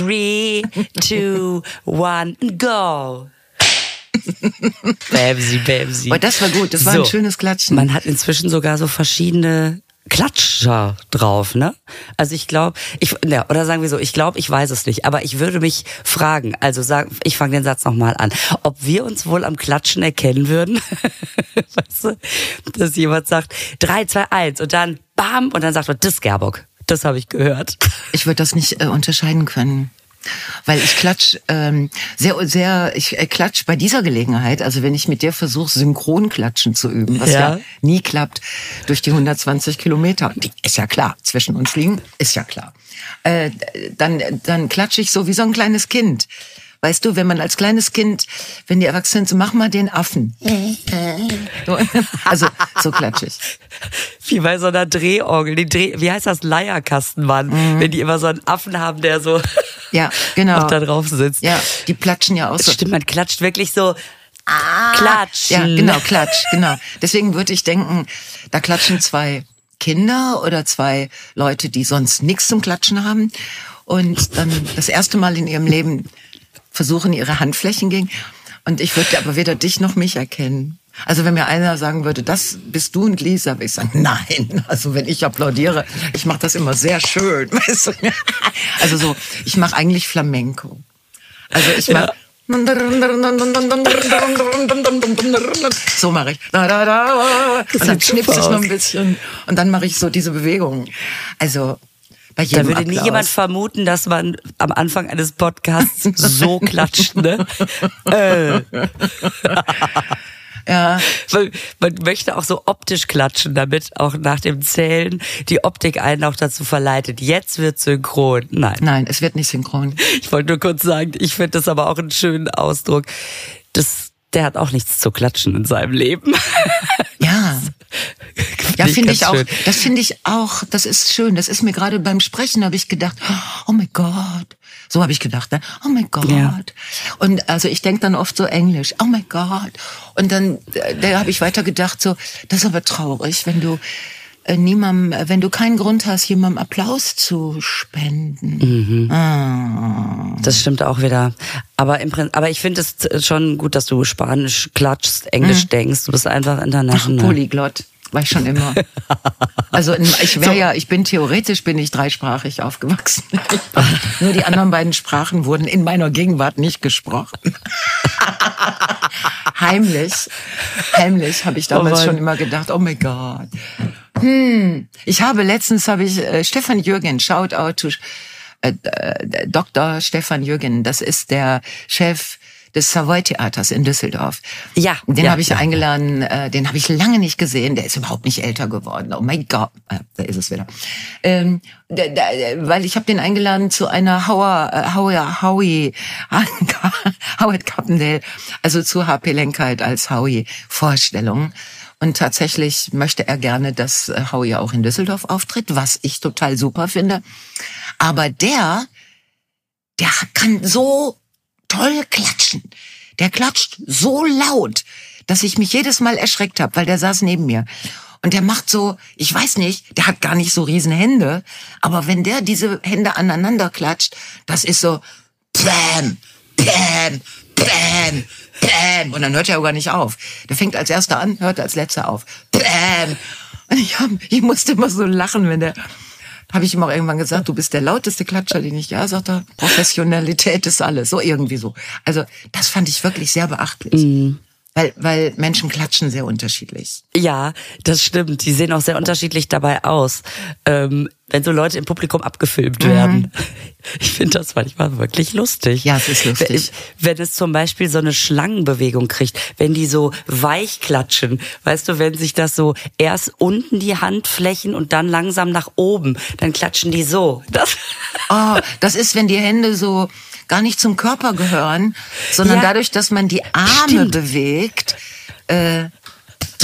Three, two, one, go. Bämsi, Bämsi. Oh, das war gut, das war ein schönes Klatschen. Man hat inzwischen sogar so verschiedene Klatscher drauf, ne? Also ich glaube, ich ja, oder sagen wir so, ich glaube, ich weiß es nicht, aber ich würde mich fragen, also sagen, ich fange den Satz nochmal an, ob wir uns wohl am Klatschen erkennen würden, weißt du, dass jemand sagt, drei, zwei, eins und dann bam und dann sagt man, das Gerbock, das habe ich gehört. Ich würde das nicht äh, unterscheiden können. Weil ich klatsch ähm, sehr, sehr, ich äh, klatsch bei dieser Gelegenheit, also wenn ich mit dir versuche, Synchronklatschen zu üben, was ja. ja. nie klappt, durch die 120 Kilometer, die ist ja klar, zwischen uns liegen, ist ja klar. Äh, dann, dann klatsche ich so wie so ein kleines Kind. Weißt du, wenn man als kleines Kind, wenn die Erwachsenen so, mach mal den Affen. So, also, so klatschig. Wie bei so einer Drehorgel. Die Dreh, wie heißt das? Leierkastenmann. Mhm. Wenn die immer so einen Affen haben, der so ja, genau. da drauf sitzt. Ja, die platschen ja auch so. Stimmt, man klatscht wirklich so. Ah, klatschen. Ja, genau, klatsch, genau. Deswegen würde ich denken, da klatschen zwei Kinder oder zwei Leute, die sonst nichts zum Klatschen haben und dann das erste Mal in ihrem Leben versuchen, ihre Handflächen gegen. Und ich würde aber weder dich noch mich erkennen. Also wenn mir einer sagen würde, das bist du und Lisa, würde ich sagen, nein. Also wenn ich applaudiere, ich mache das immer sehr schön. Weißt du? Also so, ich mache eigentlich Flamenco. Also ich mache... Ja. So mache ich. Und dann schnipse ich noch ein bisschen. Und dann mache ich so diese Bewegung. Also da würde Applaus. nie jemand vermuten, dass man am Anfang eines Podcasts so klatscht, ne? äh. Ja. Weil man möchte auch so optisch klatschen, damit auch nach dem Zählen die Optik einen auch dazu verleitet. Jetzt wird synchron. Nein. Nein, es wird nicht synchron. Ich wollte nur kurz sagen, ich finde das aber auch einen schönen Ausdruck. Das, der hat auch nichts zu klatschen in seinem Leben. Ja. Ja, finde ich auch. Schön. Das finde ich auch. Das ist schön. Das ist mir gerade beim Sprechen habe ich gedacht, oh mein Gott. So habe ich gedacht, ne? oh mein Gott. Ja. Und also ich denke dann oft so Englisch, oh mein Gott. Und dann äh, da habe ich weiter gedacht, so, das ist aber traurig, wenn du niemandem, äh, wenn du keinen Grund hast, jemandem Applaus zu spenden. Mhm. Ah. Das stimmt auch wieder. Aber im Prinzip, aber ich finde es schon gut, dass du Spanisch klatschst, Englisch mhm. denkst. Du bist einfach international. Ach, Polyglott. War ich schon immer. Also ich wäre so. ja, ich bin theoretisch bin ich dreisprachig aufgewachsen. Nur die anderen beiden Sprachen wurden in meiner Gegenwart nicht gesprochen. heimlich, heimlich habe ich damals oh schon immer gedacht, oh my God. Hm. Ich habe letztens habe ich äh, Stefan Jürgen, shout out to äh, äh, Dr. Stefan Jürgen, das ist der Chef des Savoy Theaters in Düsseldorf. Ja. Den ja, habe ich ja. eingeladen, äh, den habe ich lange nicht gesehen, der ist überhaupt nicht älter geworden. Oh mein Gott, äh, da ist es wieder. Ähm, da, da, weil ich habe den eingeladen zu einer Hauer, äh, Hauer, Howie, Howard Carpendale, also zu HP Lenkheit als Howie Vorstellung. Und tatsächlich möchte er gerne, dass äh, Howie auch in Düsseldorf auftritt, was ich total super finde. Aber der, der kann so toll klatschen. Der klatscht so laut, dass ich mich jedes Mal erschreckt habe, weil der saß neben mir. Und der macht so, ich weiß nicht, der hat gar nicht so riesen Hände, aber wenn der diese Hände aneinander klatscht, das ist so Bam, Bam, Bam, Bam. Und dann hört er auch gar nicht auf. Der fängt als erster an, hört als letzter auf. Bam. Und ich, hab, ich musste immer so lachen, wenn der habe ich ihm auch irgendwann gesagt, du bist der lauteste Klatscher, den ich, ja, sagt er, Professionalität ist alles, so irgendwie so. Also das fand ich wirklich sehr beachtlich. Mhm. Weil, weil Menschen klatschen sehr unterschiedlich. Ja, das stimmt. Die sehen auch sehr unterschiedlich dabei aus. Ähm, wenn so Leute im Publikum abgefilmt mhm. werden. Ich finde das manchmal wirklich lustig. Ja, es ist lustig. Wenn, wenn es zum Beispiel so eine Schlangenbewegung kriegt, wenn die so weich klatschen, weißt du, wenn sich das so erst unten die Handflächen und dann langsam nach oben, dann klatschen die so. Das, oh, das ist, wenn die Hände so gar nicht zum Körper gehören, sondern ja. dadurch, dass man die Arme Stimmt. bewegt, äh,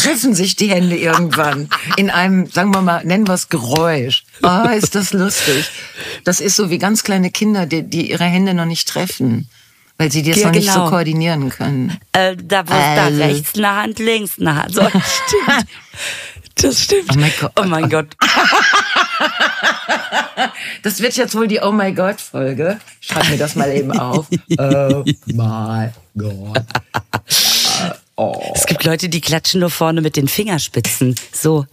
treffen sich die Hände irgendwann in einem, sagen wir mal, nennen wir es Geräusch. Ah, oh, ist das lustig. Das ist so wie ganz kleine Kinder, die, die ihre Hände noch nicht treffen. Weil sie das ja, noch genau. nicht so genau. koordinieren können. Äh, da war äh. da rechts eine Hand, links eine Hand. So, stimmt. Das stimmt. Oh mein Gott. Oh mein Gott. Das wird jetzt wohl die Oh my God Folge. Schreib mir das mal eben auf. Oh my God. Oh. Es gibt Leute, die klatschen nur vorne mit den Fingerspitzen. So.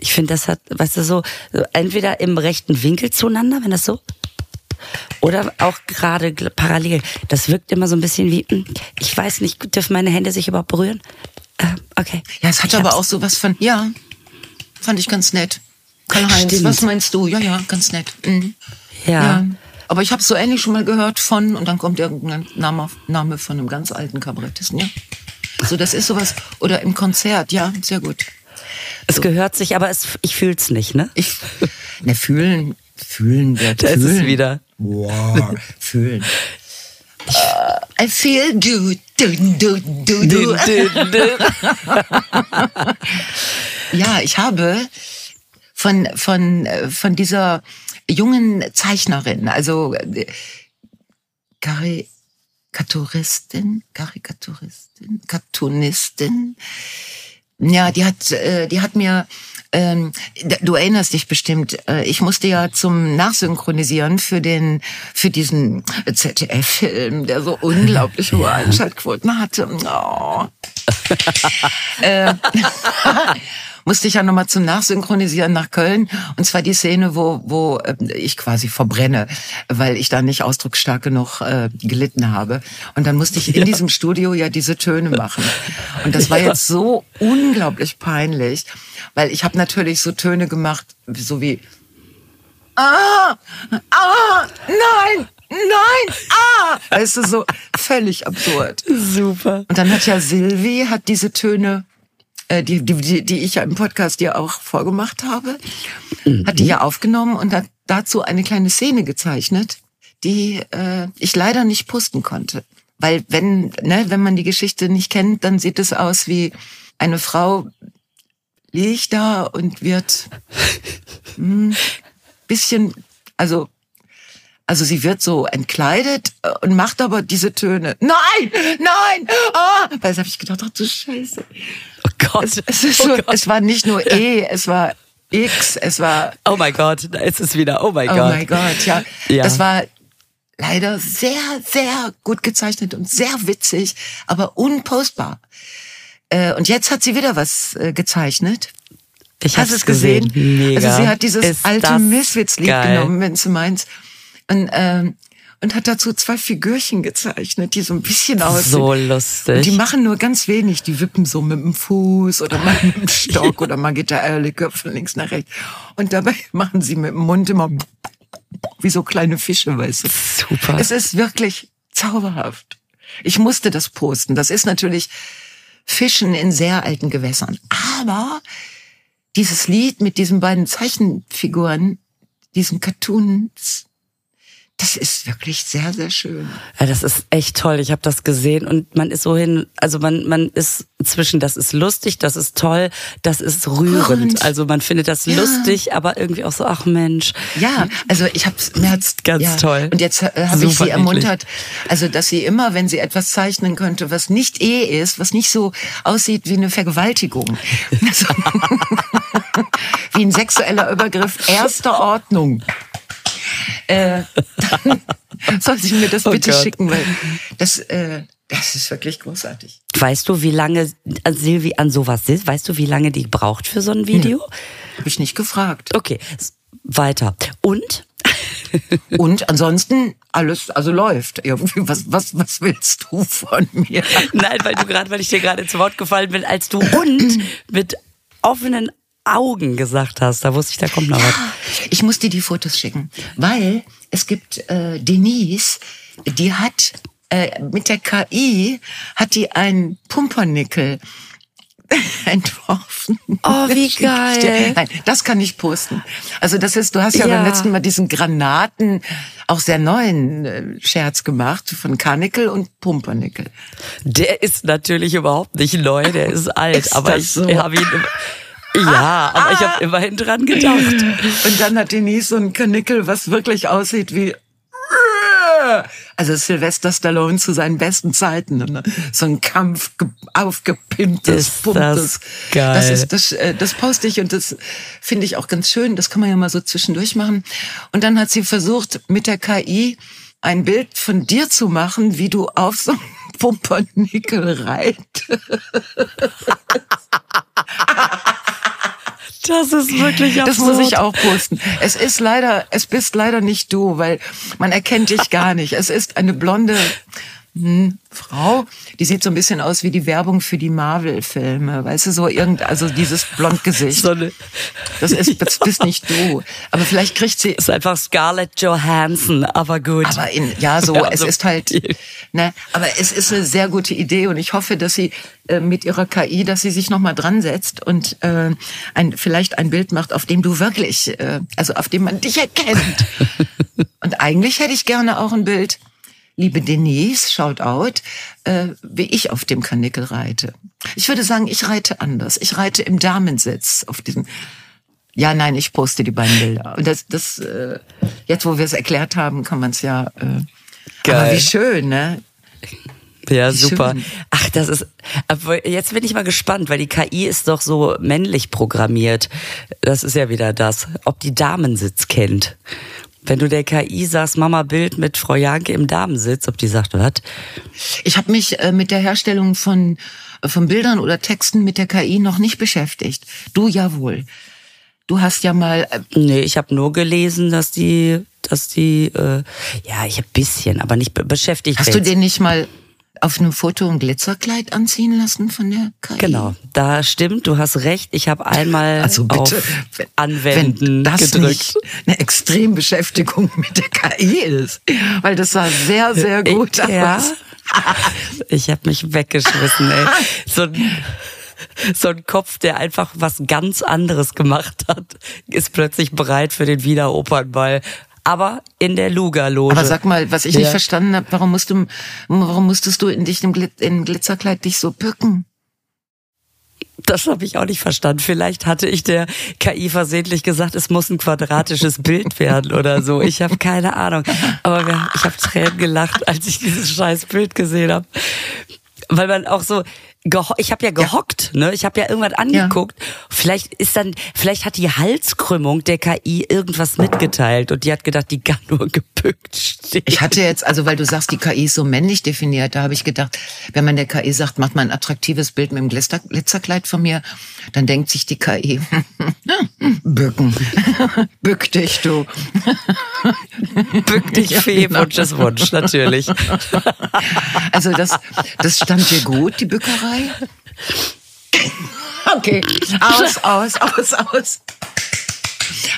Ich finde, das hat, weißt du, so, entweder im rechten Winkel zueinander, wenn das so, oder auch gerade parallel. Das wirkt immer so ein bisschen wie, hm, ich weiß nicht, dürfen meine Hände sich überhaupt berühren? Äh, okay. Ja, es hat ich aber auch so was von, ja, fand ich ganz nett. Karl-Heinz, was meinst du? Ja, ja, ganz nett. Mhm. Ja. ja. Aber ich habe so ähnlich schon mal gehört von, und dann kommt irgendein Name, Name von einem ganz alten Kabarettisten, ja. So, das ist sowas. Oder im Konzert, ja, sehr gut. Es so. gehört sich, aber es, ich fühl's nicht, ne? Ich, ne, fühlen, fühlen wird. Da fühlen. ist es wieder. Wow, fühlen. I feel good. Du, du, du, du. ja, ich habe von, von, von dieser jungen Zeichnerin, also äh, Karikaturistin, Karikaturistin, Cartoonistin. Ja, die hat, äh, die hat mir, ähm, du erinnerst dich bestimmt, äh, ich musste ja zum Nachsynchronisieren für den, für diesen ZDF-Film, der so unglaublich hohe Einschaltquoten hatte. Oh. äh, musste ich ja nochmal zum Nachsynchronisieren nach Köln. Und zwar die Szene, wo, wo äh, ich quasi verbrenne, weil ich da nicht ausdrucksstark genug äh, gelitten habe. Und dann musste ich in ja. diesem Studio ja diese Töne machen. Und das war ja. jetzt so unglaublich peinlich, weil ich habe natürlich so Töne gemacht, so wie Ah, ah, nein, nein, ah. Weißt du, so völlig absurd. Super. Und dann hat ja Silvi, hat diese Töne äh, die, die, die ich ja im Podcast ja auch vorgemacht habe, mhm. hat die ja aufgenommen und hat dazu eine kleine Szene gezeichnet, die äh, ich leider nicht posten konnte. Weil wenn, ne, wenn man die Geschichte nicht kennt, dann sieht es aus wie eine Frau liegt da und wird mh, hm, bisschen, also also sie wird so entkleidet äh, und macht aber diese Töne. Nein, nein, ah! Weil habe ich gedacht, ach du Scheiße. Oh Gott. Es, es, oh so, Gott. es war nicht nur E, es war X, es war. Oh mein Gott, da ist es wieder. Oh mein oh Gott. Oh mein Gott, ja. ja. Das war leider sehr, sehr gut gezeichnet und sehr witzig, aber unpostbar. Äh, und jetzt hat sie wieder was äh, gezeichnet. Ich Hast es gesehen? gesehen? Also sie hat dieses ist alte Misswitz-Lied genommen, wenn du meinst und, ähm, und hat dazu zwei Figürchen gezeichnet, die so ein bisschen aussehen. So lustig. Und die machen nur ganz wenig. Die wippen so mit dem Fuß oder mal mit dem Stock oder mal geht der Eierlikör von links nach rechts. Und dabei machen sie mit dem Mund immer wie so kleine Fische, weißt du. Super. Es ist wirklich zauberhaft. Ich musste das posten. Das ist natürlich Fischen in sehr alten Gewässern. Aber dieses Lied mit diesen beiden Zeichenfiguren, diesen Cartoons, das ist wirklich sehr, sehr schön. Ja, das ist echt toll. Ich habe das gesehen und man ist so hin, also man, man ist zwischen, das ist lustig, das ist toll, das ist rührend. rührend. Also man findet das ja. lustig, aber irgendwie auch so, ach Mensch. Ja, also ich habe mir hat's ganz ja. toll. Und jetzt äh, habe ich sie ermuntert, also dass sie immer, wenn sie etwas zeichnen könnte, was nicht eh ist, was nicht so aussieht wie eine Vergewaltigung, wie ein sexueller Übergriff erster Ordnung äh, dann soll sie mir das oh bitte Gott. schicken, weil das, äh, das ist wirklich großartig. Weißt du, wie lange Silvi an sowas ist? Weißt du, wie lange die braucht für so ein Video? Hm. Habe ich nicht gefragt. Okay, weiter. Und? Und ansonsten alles, also läuft irgendwie. Was, was, was willst du von mir? Nein, weil du gerade, weil ich dir gerade zu Wort gefallen bin, als du und mit offenen Augen gesagt hast. Da wusste ich, da kommt noch was. Ich muss dir die Fotos schicken, weil es gibt äh, Denise, die hat äh, mit der KI hat die einen Pumpernickel entworfen. Oh, wie geil. Nein, das kann ich posten. Also das ist, du hast ja, ja. beim letzten Mal diesen Granaten, auch sehr neuen äh, Scherz gemacht von Karnickel und Pumpernickel. Der ist natürlich überhaupt nicht neu, der ist alt, ist aber ich so? habe ihn ja, aber ich habe immerhin dran gedacht. Und dann hat Denise so ein Kanickel, was wirklich aussieht wie Also Sylvester Stallone zu seinen besten Zeiten. Ne? So ein Kampf aufgepimptes, ist das geil. Das ist das, äh, das poste ich und das finde ich auch ganz schön. Das kann man ja mal so zwischendurch machen. Und dann hat sie versucht mit der KI ein Bild von dir zu machen, wie du auf so einem Pumpernickel reitest. Das ist wirklich absurd. Das muss ich auch posten. Es ist leider, es bist leider nicht du, weil man erkennt dich gar nicht. Es ist eine blonde hm, Frau, die sieht so ein bisschen aus wie die Werbung für die Marvel-Filme, weißt du, so irgend, also dieses Blondgesicht. So eine, das ist, das bist nicht du. Aber vielleicht kriegt sie. Das ist einfach Scarlett Johansson, aber gut. Aber in, ja, so, ja, es ist halt, ne, aber es ist eine sehr gute Idee und ich hoffe, dass sie äh, mit ihrer KI, dass sie sich nochmal dran setzt und äh, ein, vielleicht ein Bild macht, auf dem du wirklich, äh, also auf dem man dich erkennt. und eigentlich hätte ich gerne auch ein Bild, liebe Denise, shout out, äh, wie ich auf dem Kanickel reite. Ich würde sagen, ich reite anders. Ich reite im Damensitz auf diesem. Ja, nein, ich poste die beiden Bilder. Und das, das äh, jetzt, wo wir es erklärt haben, kann man es ja. Äh, Geil. Aber wie schön, ne? Ja, super. Ach, das ist. Aber jetzt bin ich mal gespannt, weil die KI ist doch so männlich programmiert. Das ist ja wieder das. Ob die Damensitz kennt. Wenn du der KI sagst, Mama Bild mit Frau Janke im Damensitz, ob die sagt, was? Ich habe mich äh, mit der Herstellung von, von Bildern oder Texten mit der KI noch nicht beschäftigt. Du ja wohl. Du hast ja mal. Äh nee, ich habe nur gelesen, dass die, dass die, äh, ja, ich habe bisschen, aber nicht beschäftigt. Hast du den nicht mal auf einem Foto ein Glitzerkleid anziehen lassen von der KI? Genau, da stimmt, du hast recht. Ich habe einmal also bitte, auf wenn, Anwenden wenn das gedrückt. Nicht eine Extrembeschäftigung mit der KI ist, weil das sah sehr, sehr gut ja. aus. Ich habe mich weggeschmissen, ey. So ein, so ein Kopf, der einfach was ganz anderes gemacht hat, ist plötzlich bereit für den Wiener Opernball aber in der Luga-Loge. Aber sag mal, was ich ja. nicht verstanden habe, warum musst du, warum musstest du in dich im, Glitz, im Glitzerkleid dich so bücken? Das habe ich auch nicht verstanden. Vielleicht hatte ich der KI versehentlich gesagt, es muss ein quadratisches Bild werden oder so. Ich habe keine Ahnung. Aber ich habe Tränen gelacht, als ich dieses scheiß Bild gesehen habe. Weil man auch so, ich habe ja gehockt, ja. ne? Ich habe ja irgendwas angeguckt. Ja. Vielleicht ist dann, vielleicht hat die Halskrümmung der KI irgendwas mitgeteilt und die hat gedacht, die kann nur gebückt stehen. Ich hatte jetzt, also weil du sagst, die KI ist so männlich definiert, da habe ich gedacht, wenn man der KI sagt, mach mal ein attraktives Bild mit dem Glitzerkleid von mir, dann denkt sich die KI, bücken, bück dich du. bück dich Fee. Wunsch ist Wunsch, natürlich. also das, das stand dir gut, die Bückerei. Okay, aus, aus, aus, aus.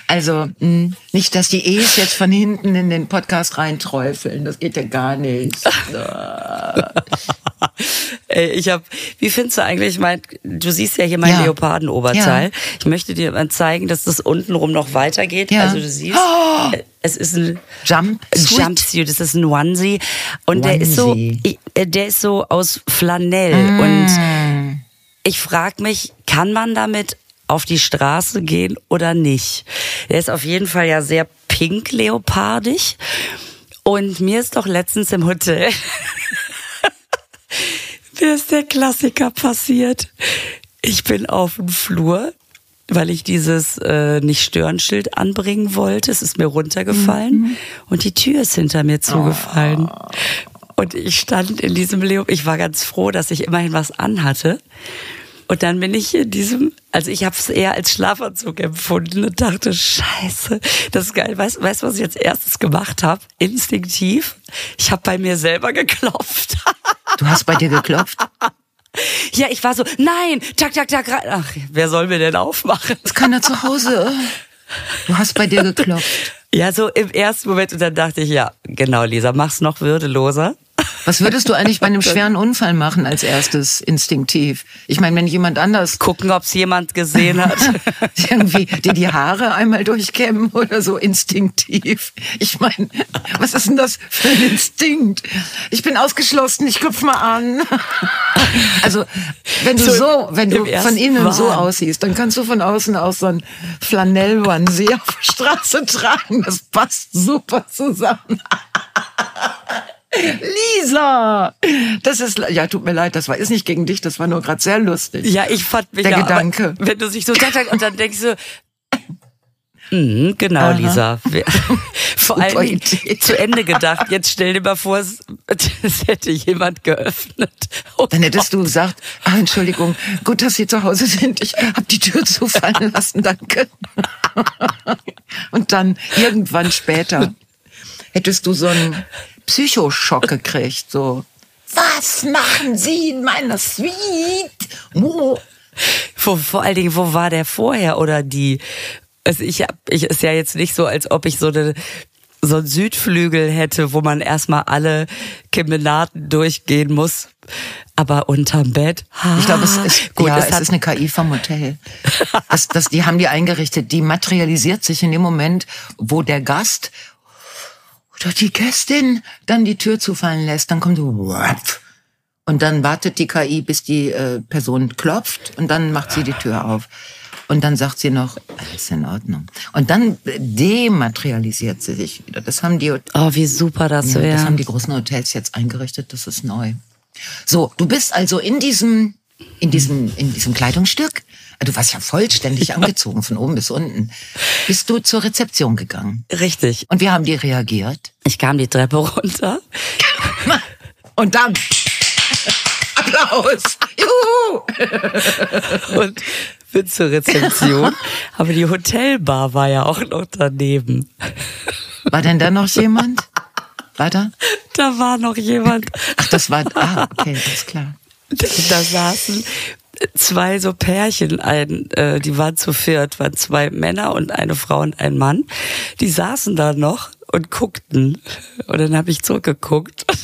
Also, hm, nicht, dass die E's jetzt von hinten in den Podcast reinträufeln. Das geht ja gar nicht. Ey, ich habe, wie findest du eigentlich mein, du siehst ja hier mein ja. Leopardenoberteil. Ja. Ich möchte dir mal zeigen, dass das untenrum noch weitergeht. Ja. Also du siehst, oh. es ist ein Jumpsuit. Jumpsuit, es ist ein Onesie und Onesie. der ist so, äh, der ist so aus Flanell mm. und ich frage mich, kann man damit auf die Straße gehen oder nicht? Der ist auf jeden Fall ja sehr pink leopardig und mir ist doch letztens im Hotel mir ist der Klassiker passiert. Ich bin auf dem Flur, weil ich dieses äh, Nicht-Stören-Schild anbringen wollte. Es ist mir runtergefallen mhm. und die Tür ist hinter mir zugefallen. Oh. Und ich stand in diesem Leo. Ich war ganz froh, dass ich immerhin was anhatte. Und dann bin ich in diesem, also ich habe es eher als Schlafanzug empfunden und dachte, scheiße, das ist geil. Weißt du, weißt, was ich als erstes gemacht habe? Instinktiv. Ich habe bei mir selber geklopft. Du hast bei dir geklopft? Ja, ich war so, nein, tak, tak, tak, ach, wer soll mir denn aufmachen? Ist keiner zu Hause. Du hast bei dir geklopft. Ja, so im ersten Moment und dann dachte ich, ja, genau, Lisa, mach's noch würdeloser. Was würdest du eigentlich bei einem schweren Unfall machen als erstes instinktiv? Ich meine, wenn jemand anders gucken, ob es jemand gesehen hat, irgendwie dir die Haare einmal durchkämmen oder so instinktiv. Ich meine, was ist denn das für ein Instinkt? Ich bin ausgeschlossen, ich klopf mal an. Also, wenn du so, so wenn du von innen Wahn. so aussiehst, dann kannst du von außen auch so ein Flanell-Onesie auf der Straße tragen. Das passt super zusammen. Lisa! Das ist, ja, tut mir leid, das war, ist nicht gegen dich, das war nur gerade sehr lustig. Ja, ich fand mich Der ja, Gedanke. Aber, wenn du sich so tak, und dann denkst du, Mhm, genau, Aha. Lisa. Vor allem Idee. zu Ende gedacht. Jetzt stell dir mal vor, es, es hätte jemand geöffnet. Oh Dann hättest Gott. du gesagt, ah, Entschuldigung, gut, dass Sie zu Hause sind. Ich habe die Tür zufallen lassen, danke. Und dann irgendwann später hättest du so einen Psychoschock gekriegt, so. Was machen Sie in meiner Suite? Mo. Wo, vor allen Dingen, wo war der vorher oder die? Also ich hab, ich ist ja jetzt nicht so, als ob ich so eine so einen Südflügel hätte, wo man erstmal alle Kemenaten durchgehen muss. Aber unterm Bett. Ich glaube, es ist, gut. ja, es es ist eine KI vom Hotel. Das, das, die haben die eingerichtet. Die materialisiert sich in dem Moment, wo der Gast oder die Gästin dann die Tür zufallen lässt. Dann kommt so, "Wap." und dann wartet die KI, bis die äh, Person klopft und dann macht sie die Tür auf. Und dann sagt sie noch, alles in Ordnung. Und dann dematerialisiert sie sich wieder. Das haben die, oh, wie super das ja, wäre. das haben die großen Hotels jetzt eingerichtet, das ist neu. So, du bist also in diesem, in diesem, in diesem Kleidungsstück, du warst ja vollständig angezogen, von oben bis unten, bist du zur Rezeption gegangen. Richtig. Und wie haben die reagiert? Ich kam die Treppe runter. Und dann Applaus! Juhu! und bin zur Rezeption. Aber die Hotelbar war ja auch noch daneben. War denn da noch jemand? War da? Da war noch jemand. Ach, das war, ah, okay, ist klar. Da saßen zwei so Pärchen, ein, äh, die waren zu viert, waren zwei Männer und eine Frau und ein Mann. Die saßen da noch und guckten. Und dann habe ich zurückgeguckt.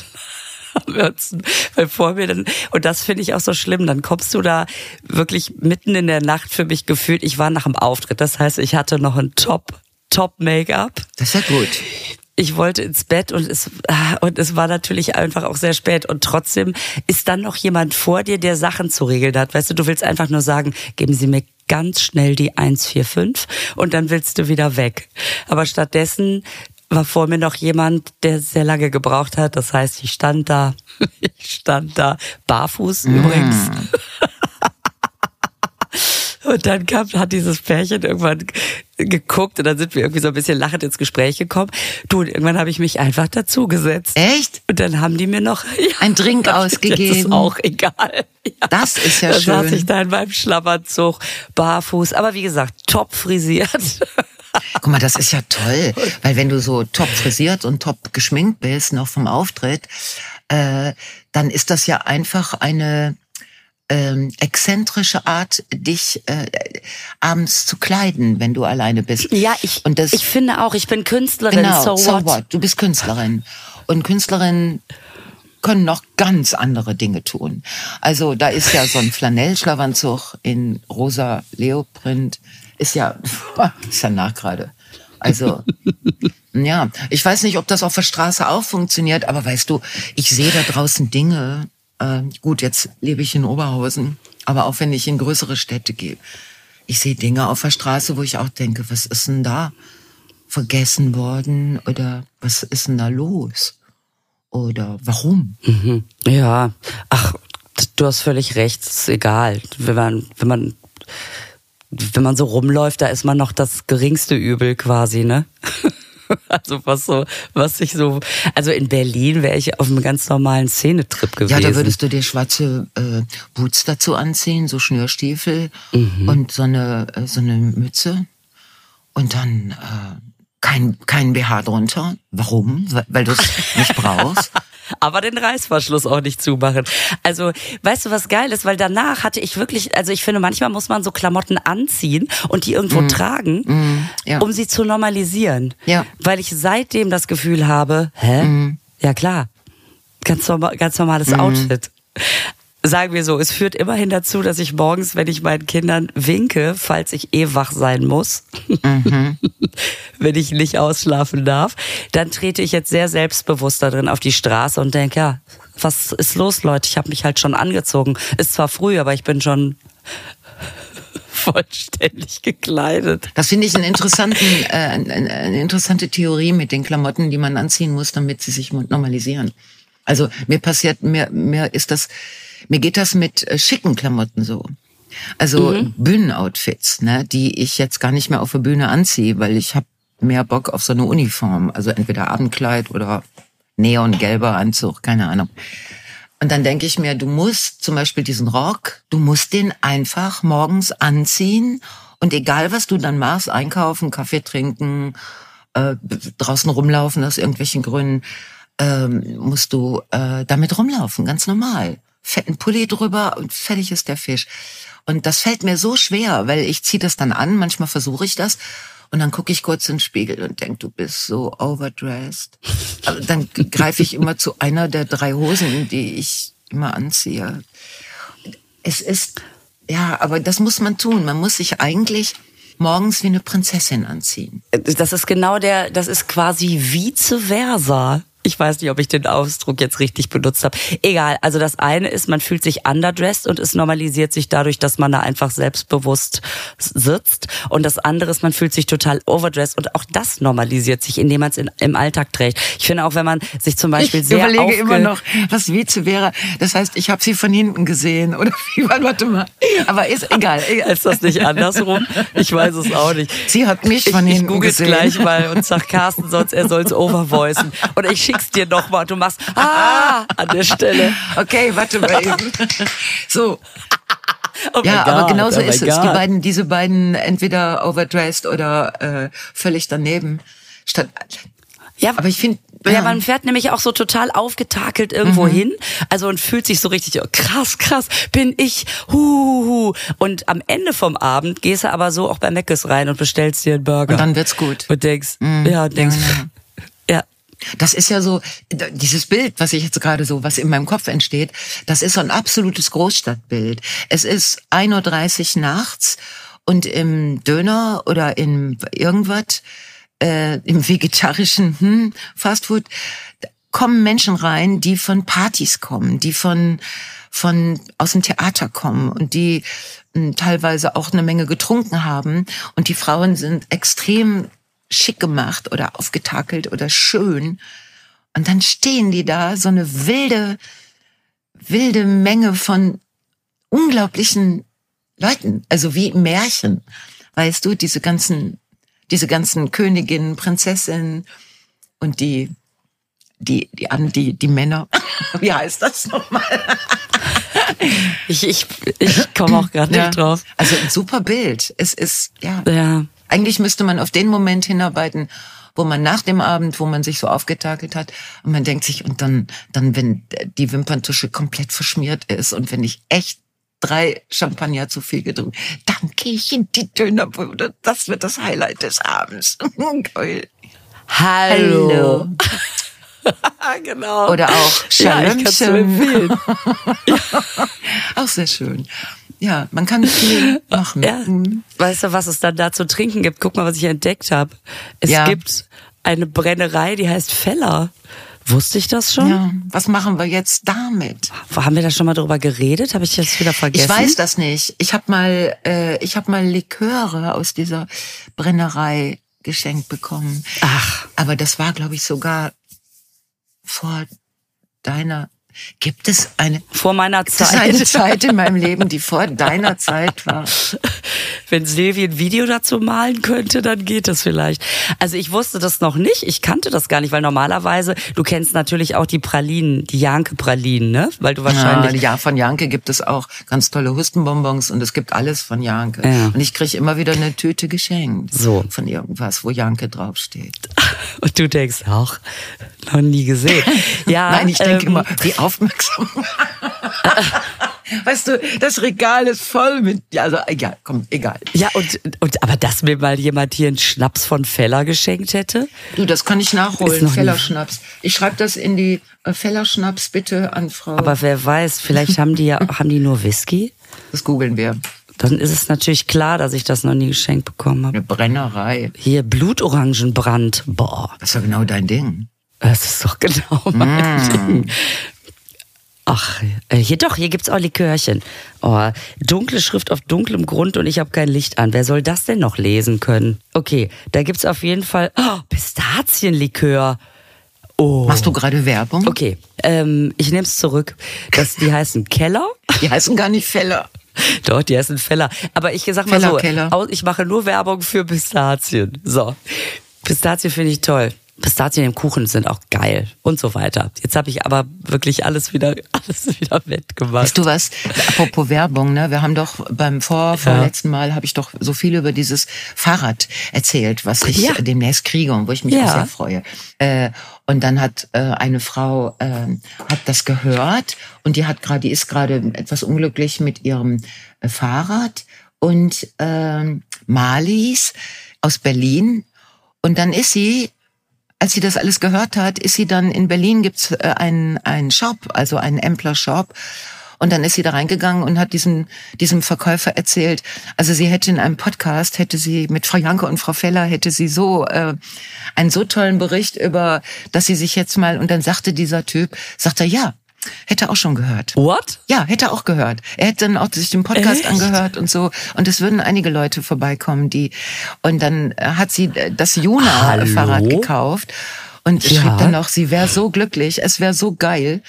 Weil vor mir dann, und das finde ich auch so schlimm, dann kommst du da wirklich mitten in der Nacht für mich gefühlt, ich war nach dem Auftritt, das heißt, ich hatte noch ein Top, Top-Make-up Das ist ja gut. Ich wollte ins Bett und es ah, und es war natürlich einfach auch sehr spät und trotzdem ist dann noch jemand vor dir, der Sachen zu regeln hat. Weißt du, du willst einfach nur sagen, geben Sie mir ganz schnell die 145 und dann willst du wieder weg. Aber stattdessen war vor mir noch jemand, der sehr lange gebraucht hat. Das heißt, ich stand da, ich stand da barfuß übrigens. Und dann kam, hat dieses Pärchen irgendwann geguckt und dann sind wir irgendwie so ein bisschen lachend ins Gespräch gekommen. Du, und irgendwann habe ich mich einfach dazugesetzt. Echt? Und dann haben die mir noch ja, Ein Drink Das ist ausgegeben. auch egal. Ja. Das ist ja da saß schön. ich da in meinem Schlapperzug, barfuß. Aber wie gesagt, top frisiert. Guck mal, das ist ja toll, weil wenn du so top frisiert und top geschminkt bist, noch vom Auftritt, äh, dann ist das ja einfach eine ähm, exzentrische Art, dich äh, abends zu kleiden, wenn du alleine bist. Ja, ich, und das, ich finde auch, ich bin Künstlerin. genau, so, what? Du bist Künstlerin und Künstlerinnen können noch ganz andere Dinge tun. Also da ist ja so ein Flanellschlafanzug in rosa Leoprint, ist ja, ist ja nach gerade. Also, ja, ich weiß nicht, ob das auf der Straße auch funktioniert, aber weißt du, ich sehe da draußen Dinge, äh, gut, jetzt lebe ich in Oberhausen, aber auch wenn ich in größere Städte gehe, ich sehe Dinge auf der Straße, wo ich auch denke, was ist denn da vergessen worden oder was ist denn da los? Oder warum? Mhm. Ja, ach, du hast völlig recht, ist egal. Wenn man, wenn man, wenn man so rumläuft, da ist man noch das geringste Übel quasi, ne? Also was so, was ich so, also in Berlin wäre ich auf einem ganz normalen Szenetrip gewesen. Ja, da würdest du dir schwarze äh, Boots dazu anziehen, so Schnürstiefel und so eine, äh, so eine Mütze und dann äh, kein, kein BH drunter. Warum? Weil, du es nicht brauchst. aber den Reißverschluss auch nicht zumachen. Also, weißt du, was geil ist? Weil danach hatte ich wirklich, also ich finde, manchmal muss man so Klamotten anziehen und die irgendwo tragen, ja. um sie zu normalisieren. Ja. Weil ich seitdem das Gefühl habe, hä? Ja klar, ganz, normal, ganz normales Outfit. Sagen wir so, es führt immerhin dazu, dass ich morgens, wenn ich meinen Kindern winke, falls ich eh wach sein muss, wenn ich nicht ausschlafen darf, dann trete ich jetzt sehr selbstbewusst da drin auf die Straße und denke, ja, was ist los, Leute? Ich habe mich halt schon angezogen. Ist zwar früh, aber ich bin schon vollständig gekleidet. Das finde ich einen interessanten, äh, eine, eine interessante Theorie mit den Klamotten, die man anziehen muss, damit sie sich normalisieren. Also mir passiert, mir, mir ist das, mir geht das mit äh, schicken Klamotten so. Also mhm. Bühnenoutfits, ne, die ich jetzt gar nicht mehr auf der Bühne anziehe, weil ich habe mehr Bock auf so eine Uniform. Also entweder Abendkleid oder neongelber Anzug, keine Ahnung. Und dann denke ich mir, du musst zum Beispiel diesen Rock, du musst den einfach morgens anziehen und egal was du dann machst, einkaufen, Kaffee trinken, äh, draußen rumlaufen aus irgendwelchen Gründen, ähm, musst du äh, damit rumlaufen, ganz normal. Fetten Pulli drüber und fertig ist der Fisch. Und das fällt mir so schwer, weil ich ziehe das dann an, manchmal versuche ich das und dann gucke ich kurz in den Spiegel und denk, du bist so overdressed. Aber dann greife ich immer zu einer der drei Hosen, die ich immer anziehe. Es ist, ja, aber das muss man tun. Man muss sich eigentlich morgens wie eine Prinzessin anziehen. Das ist genau der, das ist quasi vice versa. Ich weiß nicht, ob ich den Ausdruck jetzt richtig benutzt habe. Egal. Also das eine ist, man fühlt sich underdressed und es normalisiert sich dadurch, dass man da einfach selbstbewusst sitzt. Und das andere ist, man fühlt sich total overdressed und auch das normalisiert sich, indem man es im Alltag trägt. Ich finde auch, wenn man sich zum Beispiel ich sehr überlege immer noch, was Vize wäre. Das heißt, ich habe sie von hinten gesehen oder wie warte mal. Aber ist egal. Ist das nicht andersrum? Ich weiß es auch nicht. Sie hat mich von ich, hinten ich gesehen. gleich mal und sag Carsten, sonst er soll es overvoicen. Und ich schick's dir nochmal und du machst ah an der Stelle. Okay, warte mal eben. So. Oh ja, aber God, genau so oh ist es. Die beiden, diese beiden entweder overdressed oder äh, völlig daneben. Statt, Ja, aber ich finde, Ja, man fährt nämlich auch so total aufgetakelt irgendwo Mhm. hin, also und fühlt sich so richtig, oh, krass, krass, bin ich, hu, Und am Ende vom Abend gehst du aber so auch bei Meckes rein und bestellst dir einen Burger. Und dann wird's gut. Mhm. Und denkst, ja, denkst, ja, Das ist ja so, dieses Bild, was ich jetzt gerade so, was in meinem Kopf entsteht, das ist so ein absolutes Großstadtbild. Es ist 1.30 Uhr nachts und im Döner oder in irgendwas, äh, im vegetarischen hm, Fastfood, kommen Menschen rein, die von Partys kommen, die von von aus dem Theater kommen und die mh, teilweise auch eine Menge getrunken haben und die Frauen sind extrem schick gemacht oder aufgetakelt oder schön und dann stehen die da so eine wilde wilde Menge von unglaublichen Leuten, also wie Märchen, weißt du, diese ganzen diese ganzen Königinnen, Prinzessinnen und die die die die die Männer. Wie heißt das nochmal? ich, ich, ich komme auch gerade Ja. nicht drauf. Also ein super Bild. Es ist ja. Ja. Eigentlich müsste man auf den Moment hinarbeiten, wo man nach dem Abend, wo man sich so aufgetakelt hat, und man denkt sich, und dann, dann, wenn die Wimperntusche komplett verschmiert ist und wenn ich echt drei Champagner zu viel getrunken, dann gehe ich in die Dönerbude. Das wird das Highlight des Abends. Geil. Hallo. genau. Oder auch ja, ich kann's nur Schalömchen. empfehlen. Auch sehr schön. Ja, man kann viel machen. Ja. Weißt du, was es dann da zu trinken gibt? Guck mal, was ich entdeckt habe. Es Ja. gibt eine Brennerei, die heißt Feller. Wusste ich das schon? Ja, was machen wir jetzt damit? Haben wir da schon mal drüber geredet? Habe ich jetzt wieder vergessen? Ich weiß das nicht. Ich habe mal, äh, ich habe mal Liköre aus dieser Brennerei geschenkt bekommen. Ach. Aber das war, glaube ich, sogar vor deiner. Gibt es eine? Vor meiner es eine Zeit. Zeit in meinem Leben, die vor deiner Zeit war? Wenn Silvi ein Video dazu malen könnte, dann geht das vielleicht. Also ich wusste das noch nicht. Ich kannte das gar nicht, weil normalerweise, du kennst natürlich auch die Pralinen, die Janke-Pralinen, ne? Weil du wahrscheinlich. Ja, von Janke gibt es auch ganz tolle Hustenbonbons und es gibt alles von Janke. Ja. Und ich kriege immer wieder eine Tüte geschenkt. So. Von irgendwas, wo Janke draufsteht. Und du denkst auch, noch nie gesehen. Ja, Nein, ich denke ähm, immer, wie aufmerksam. weißt du, das Regal ist voll mit. Ja, also egal, komm, egal. Ja, und, und aber dass mir mal jemand hier einen Schnaps von Feller geschenkt hätte? Du, das kann ich nachholen. Fellerschnaps. Ich schreibe das in die äh, Fellerschnaps bitte an Frau. Aber wer weiß, vielleicht haben die ja, haben die nur Whisky? das googeln wir. Dann ist es natürlich klar, dass ich das noch nie geschenkt bekommen habe. Eine Brennerei. Hier Blutorangenbrand. Boah, Das ist ja genau dein Ding. Das ist doch genau mein Ding. Ach, äh, hier doch, hier gibt's auch Likörchen. Oh, dunkle Schrift auf dunklem Grund und ich habe kein Licht an. Wer soll das denn noch lesen können? Okay, da gibt's auf jeden Fall oh, Pistazienlikör. Oh. Machst du gerade Werbung? Okay, ähm, ich nehme es zurück. Das, die heißen Keller. Die heißen gar nicht Feller. Doch, die heißen Feller. Aber ich sag mal Feller, so, Keller. ich mache nur Werbung für Pistazien. So. Pistazien finde ich toll. Pistazien im Kuchen sind auch geil und so weiter. Jetzt habe ich aber wirklich alles wieder, alles wieder wettgemacht. Weißt du was? Apropos Werbung, ne? Wir haben doch beim vor, vorletzten Mal habe ich doch so viel über dieses Fahrrad erzählt, was ich Ja. demnächst kriege und wo ich mich Ja. auch sehr freue. Äh, und dann hat äh, eine Frau äh, hat das gehört und die hat gerade, die ist gerade etwas unglücklich mit ihrem äh, Fahrrad und ähm, Marlies aus Berlin und dann ist sie als sie das alles gehört hat, ist sie dann in Berlin gibt's äh, einen einen Shop, also einen Empler Shop. Und dann ist sie da reingegangen und hat diesem, diesem Verkäufer erzählt, also sie hätte in einem Podcast, hätte sie mit Frau Janke und Frau Feller, hätte sie so äh, einen so tollen Bericht über, dass sie sich jetzt mal, und dann sagte dieser Typ, sagt er, ja, hätte auch schon gehört. What? Ja, hätte auch gehört. Er hätte dann auch sich den Podcast Echt? angehört und so. Und es würden einige Leute vorbeikommen, die. Und dann hat sie das Juna-Fahrrad gekauft. Und Ja. schrieb dann noch, sie wäre so glücklich, es wäre so geil.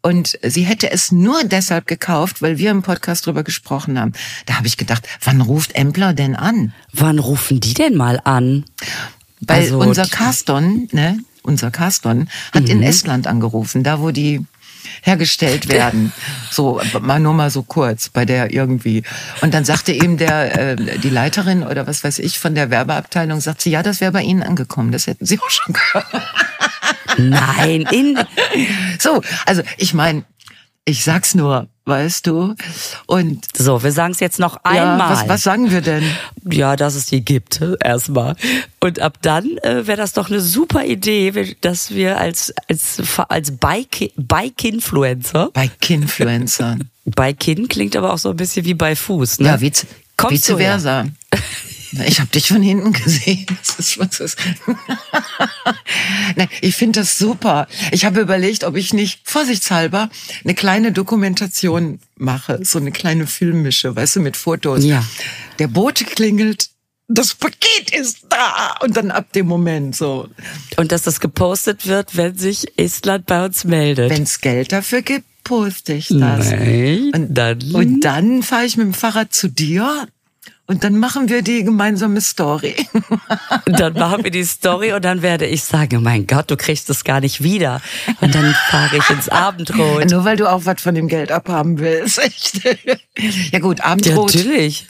Und sie hätte es nur deshalb gekauft, weil wir im Podcast drüber gesprochen haben. Da habe ich gedacht, wann ruft Empler denn an? Wann rufen die denn mal an? Weil Also, unser Carston, ne, unser Carston hat Mhm. in Estland angerufen, da wo die hergestellt werden. So, mal nur mal so kurz bei der irgendwie. Und dann sagte ihm der, äh, die Leiterin oder was weiß ich von der Werbeabteilung, sagt sie, ja, das wäre bei Ihnen angekommen. Das hätten Sie auch schon gehört. Nein, in, So, also ich meine, ich sag's nur, weißt du. Und so, wir sagen es jetzt noch ja, einmal. was, was sagen wir denn? Ja, dass es die gibt, erstmal. Und ab dann äh, wäre das doch eine super Idee, dass wir als, als, als Bike- Bike-Influencer, Bei Kinfluencern. Bike-In klingt aber auch so ein bisschen wie bei Fuß, ne? Ja, vice, Kommst vice versa. Ich habe dich von hinten gesehen. Das ist was ist. Nein, ich finde das super. Ich habe überlegt, ob ich nicht vorsichtshalber eine kleine Dokumentation mache, so eine kleine Filmmische, weißt du, mit Fotos. Ja. Der Bote klingelt, das Paket ist da und dann ab dem Moment so. Und dass das gepostet wird, wenn sich Estland bei uns meldet. Wenn's Geld dafür gibt, poste ich das. Nein, und dann- und dann fahre ich mit dem Fahrrad zu dir und dann machen wir die gemeinsame Story. Dann machen wir die Story und dann werde ich sagen, oh mein Gott, du kriegst es gar nicht wieder. Und dann fahre ich ins Abendrot. Nur weil du auch was von dem Geld abhaben willst. Ja gut, Ja, Abendrot. natürlich.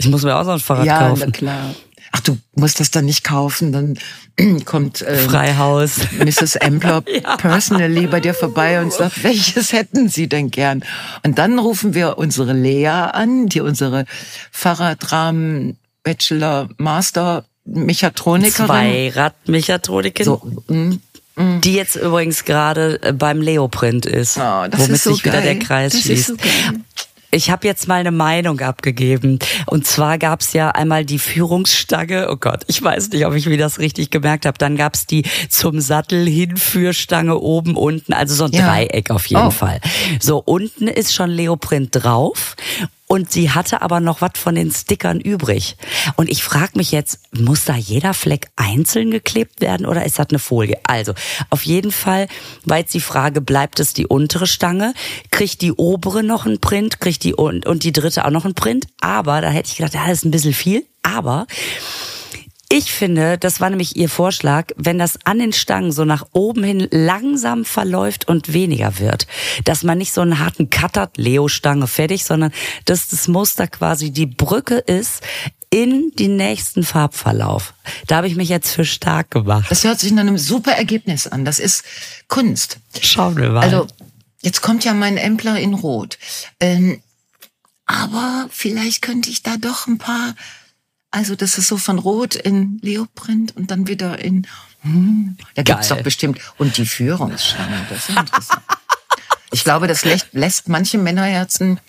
Ich muss mir auch so ein Fahrrad Ja, kaufen. klar. Ach, du musst das dann nicht kaufen, dann kommt ähm, Freihaus. Mrs. Empler personally bei dir vorbei und sagt, welches hätten Sie denn gern? Und dann rufen wir unsere Lea an, die unsere Fahrradrahmen Bachelor Master Mechatronikerin. Zweiradmechatronikin, So, mm, die jetzt übrigens gerade äh, beim Leoprint ist, Oh, das womit ist so sich wieder geil. der Kreis Das ist schließt. so. Ich habe jetzt mal eine Meinung abgegeben. Und zwar gab's ja einmal die Führungsstange. Oh Gott, ich weiß nicht, ob ich mir das richtig gemerkt habe. Dann gab's die zum Sattel Hinführstange oben, unten. Also so ein Ja. Dreieck auf jeden Oh. Fall. So, unten ist schon Leoprint drauf. Und sie hatte aber noch was von den Stickern übrig. Und ich frage mich jetzt, muss da jeder Fleck einzeln geklebt werden oder ist das eine Folie? Also, auf jeden Fall war jetzt die Frage, bleibt es die untere Stange? Kriegt die obere noch einen Print? Kriegt die und, und die dritte auch noch einen Print? Aber da hätte ich gedacht, ja, das ist ein bisschen viel. Aber ich finde, das war nämlich ihr Vorschlag, wenn das an den Stangen so nach oben hin langsam verläuft und weniger wird, dass man nicht so einen harten Cut hat, Leo-Stange fertig, sondern dass das Muster quasi die Brücke ist in den nächsten Farbverlauf. Da habe ich mich jetzt für stark gemacht. Das hört sich nach einem super Ergebnis an. Das ist Kunst. Schauen wir mal. Also, jetzt kommt ja mein Empler in Rot. Ähm, aber vielleicht könnte ich da doch ein paar, also das ist so von Rot in Leoprint und dann wieder in, hm, da gibt's Geil. doch bestimmt, und die Führungsstange, das ist interessant. Ich glaube, das lässt, lässt manche Männerherzen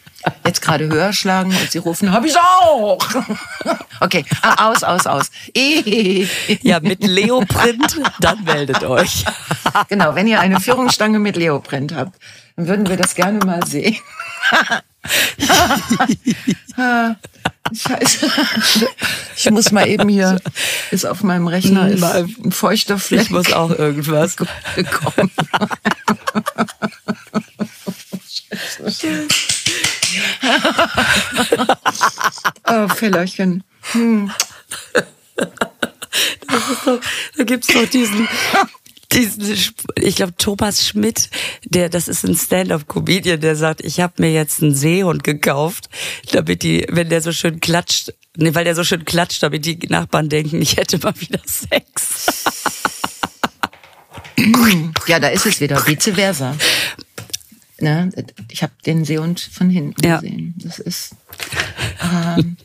jetzt gerade höher schlagen und sie rufen, hab ich auch. Okay, ah, aus, aus, aus. Ja, mit Leoprint, dann meldet euch. Genau, wenn ihr eine Führungsstange mit Leoprint habt, dann würden wir das gerne mal sehen. Scheiße. Ich muss mal eben hier, ist auf meinem Rechner ist ein feuchter Fleck. Ich muss auch irgendwas. gekommen. oh, Fellerchen. Hm. Doch, da gibt's doch diesen, diesen, ich glaube Thomas Schmidt, der, das ist ein Stand-up-Comedian, der sagt, ich habe mir jetzt einen Seehund gekauft, damit die, wenn der so schön klatscht, nee, weil der so schön klatscht, damit die Nachbarn denken, ich hätte mal wieder Sex. Ja, da ist es wieder, vice versa. Ne? Ich habe den Seehund von hinten Ja. gesehen. Das ist. Ähm,